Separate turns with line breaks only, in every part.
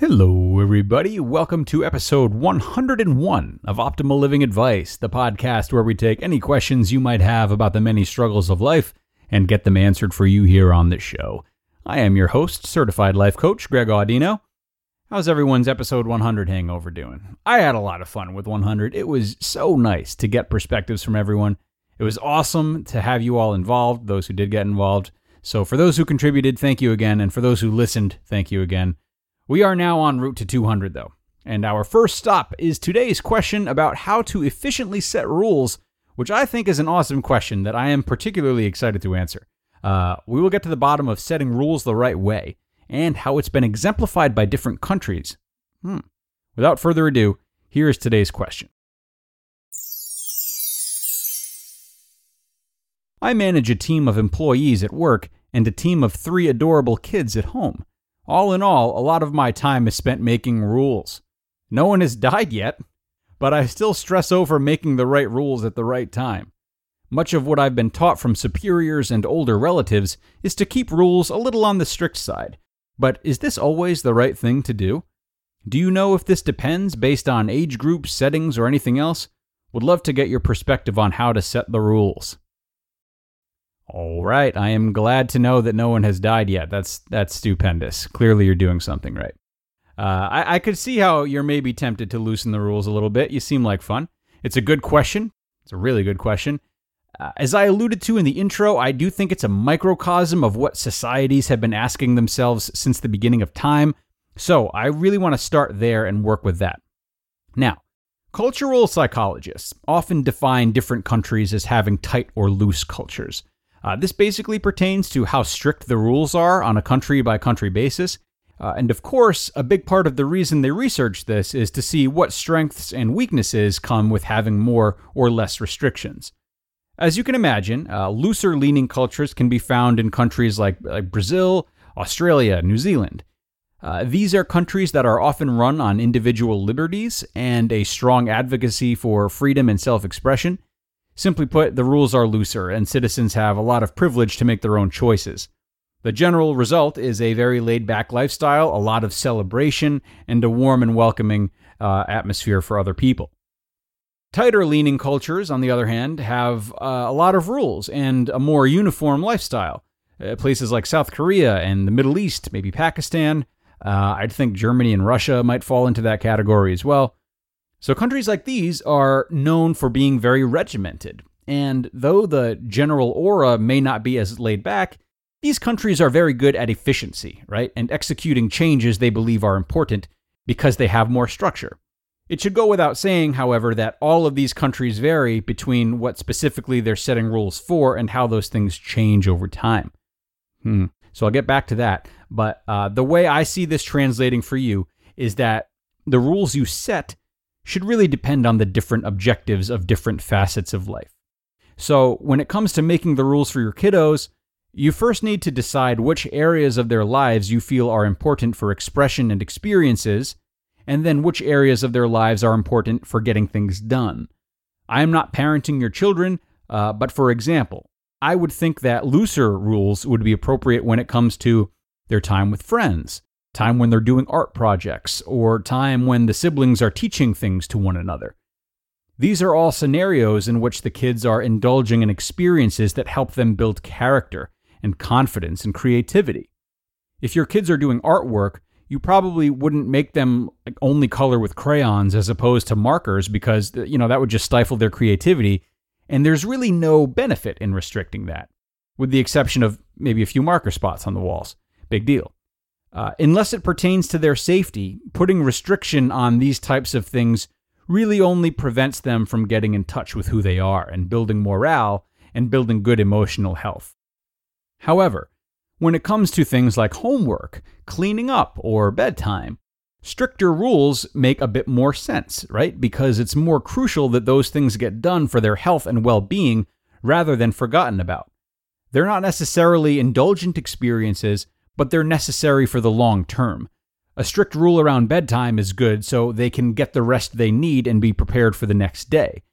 Hello, everybody. Welcome to episode 101 of Optimal Living Advice, the podcast where we take any questions you might have about the many struggles of life and get them answered for you here on the show. I am your host, certified life coach Greg Audino. How's everyone's episode 100 hangover doing? I had a lot of fun with 100. It was so nice to get perspectives from everyone. It was awesome to have you all involved, those who did get involved. So, for those who contributed, thank you again. And for those who listened, thank you again. We are now en route to 200, though. And our first stop is today's question about how to efficiently set rules, which I think is an awesome question that I am particularly excited to answer. Uh, we will get to the bottom of setting rules the right way and how it's been exemplified by different countries. Hmm. Without further ado, here is today's question. I manage a team of employees at work and a team of three adorable kids at home. All in all, a lot of my time is spent making rules. No one has died yet, but I still stress over making the right rules at the right time. Much of what I've been taught from superiors and older relatives is to keep rules a little on the strict side. But is this always the right thing to do? Do you know if this depends based on age groups, settings, or anything else? Would love to get your perspective on how to set the rules. All right, I am glad to know that no one has died yet. That's that's stupendous. Clearly, you're doing something right. Uh, I, I could see how you're maybe tempted to loosen the rules a little bit. You seem like fun. It's a good question. It's a really good question. Uh, as I alluded to in the intro, I do think it's a microcosm of what societies have been asking themselves since the beginning of time. So I really want to start there and work with that. Now, cultural psychologists often define different countries as having tight or loose cultures. Uh, this basically pertains to how strict the rules are on a country by country basis. Uh, and of course, a big part of the reason they research this is to see what strengths and weaknesses come with having more or less restrictions. As you can imagine, uh, looser leaning cultures can be found in countries like, like Brazil, Australia, New Zealand. Uh, these are countries that are often run on individual liberties and a strong advocacy for freedom and self expression. Simply put, the rules are looser, and citizens have a lot of privilege to make their own choices. The general result is a very laid back lifestyle, a lot of celebration, and a warm and welcoming uh, atmosphere for other people. Tighter leaning cultures, on the other hand, have uh, a lot of rules and a more uniform lifestyle. Uh, places like South Korea and the Middle East, maybe Pakistan, uh, I'd think Germany and Russia might fall into that category as well. So, countries like these are known for being very regimented. And though the general aura may not be as laid back, these countries are very good at efficiency, right? And executing changes they believe are important because they have more structure. It should go without saying, however, that all of these countries vary between what specifically they're setting rules for and how those things change over time. Hmm. So I'll get back to that. But uh, the way I see this translating for you is that the rules you set should really depend on the different objectives of different facets of life. So, when it comes to making the rules for your kiddos, you first need to decide which areas of their lives you feel are important for expression and experiences, and then which areas of their lives are important for getting things done. I am not parenting your children, uh, but for example, I would think that looser rules would be appropriate when it comes to their time with friends, time when they're doing art projects, or time when the siblings are teaching things to one another. These are all scenarios in which the kids are indulging in experiences that help them build character and confidence and creativity. If your kids are doing artwork, you probably wouldn't make them only color with crayons as opposed to markers because uh, you know that would just stifle their creativity and there's really no benefit in restricting that with the exception of maybe a few marker spots on the walls big deal uh, unless it pertains to their safety, putting restriction on these types of things really only prevents them from getting in touch with who they are and building morale and building good emotional health. However, when it comes to things like homework, cleaning up, or bedtime, Stricter rules make a bit more sense, right? Because it's more crucial that those things get done for their health and well being rather than forgotten about. They're not necessarily indulgent experiences, but they're necessary for the long term. A strict rule around bedtime is good so they can get the rest they need and be prepared for the next day.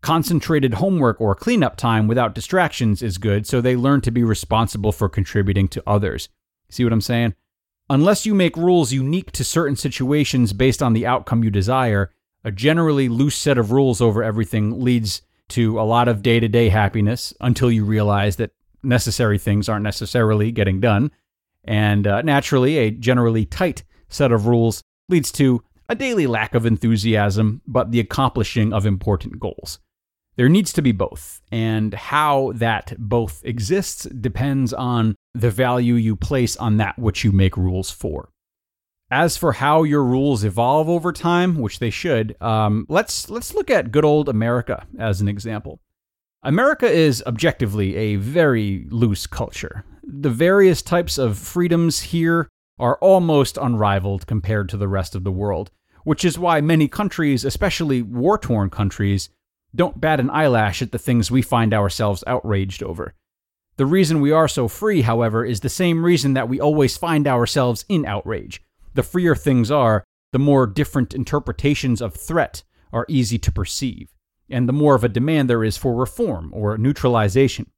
Concentrated homework or cleanup time without distractions is good so they learn to be responsible for contributing to others. See what I'm saying? Unless you make rules unique to certain situations based on the outcome you desire, a generally loose set of rules over everything leads to a lot of day to day happiness until you realize that necessary things aren't necessarily getting done. And uh, naturally, a generally tight set of rules leads to a daily lack of enthusiasm, but the accomplishing of important goals. There needs to be both, and how that both exists depends on the value you place on that which you make rules for. As for how your rules evolve over time, which they should, um, let's let's look at good old America as an example. America is objectively a very loose culture. The various types of freedoms here are almost unrivaled compared to the rest of the world, which is why many countries, especially war torn countries, don't bat an eyelash at the things we find ourselves outraged over. The reason we are so free, however, is the same reason that we always find ourselves in outrage. The freer things are, the more different interpretations of threat are easy to perceive, and the more of a demand there is for reform or neutralization.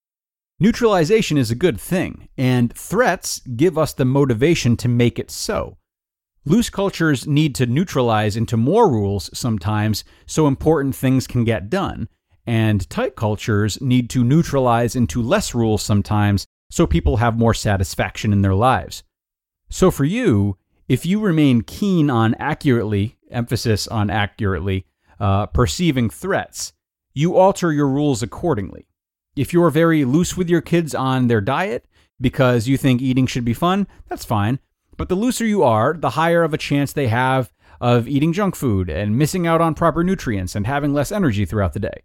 Neutralization is a good thing, and threats give us the motivation to make it so. Loose cultures need to neutralize into more rules sometimes so important things can get done, and tight cultures need to neutralize into less rules sometimes so people have more satisfaction in their lives. So for you, if you remain keen on accurately, emphasis on accurately, uh, perceiving threats, you alter your rules accordingly. If you're very loose with your kids on their diet because you think eating should be fun, that's fine. But the looser you are, the higher of a chance they have of eating junk food and missing out on proper nutrients and having less energy throughout the day.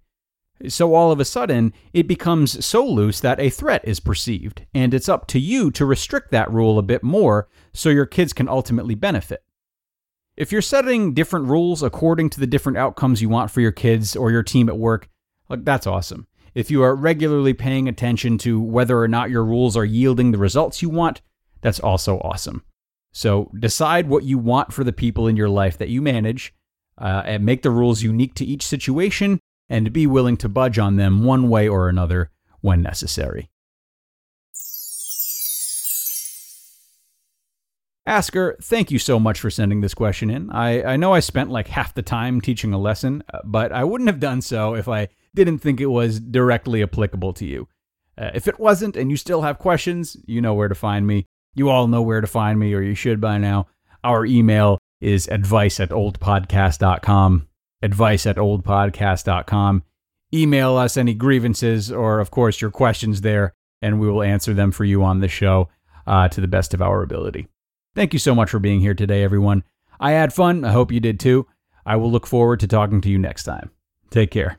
So all of a sudden, it becomes so loose that a threat is perceived, and it's up to you to restrict that rule a bit more so your kids can ultimately benefit. If you're setting different rules according to the different outcomes you want for your kids or your team at work, like that's awesome. If you are regularly paying attention to whether or not your rules are yielding the results you want, that's also awesome. So decide what you want for the people in your life that you manage uh, and make the rules unique to each situation and be willing to budge on them one way or another when necessary. Asker, thank you so much for sending this question in. I, I know I spent like half the time teaching a lesson, uh, but I wouldn't have done so if I didn't think it was directly applicable to you. Uh, if it wasn't and you still have questions, you know where to find me. You all know where to find me, or you should by now. Our email is advice at olapodcast.com. Advice at olapodcast.com. Email us any grievances or, of course, your questions there, and we will answer them for you on the show uh, to the best of our ability. Thank you so much for being here today, everyone. I had fun. I hope you did too. I will look forward to talking to you next time. Take care.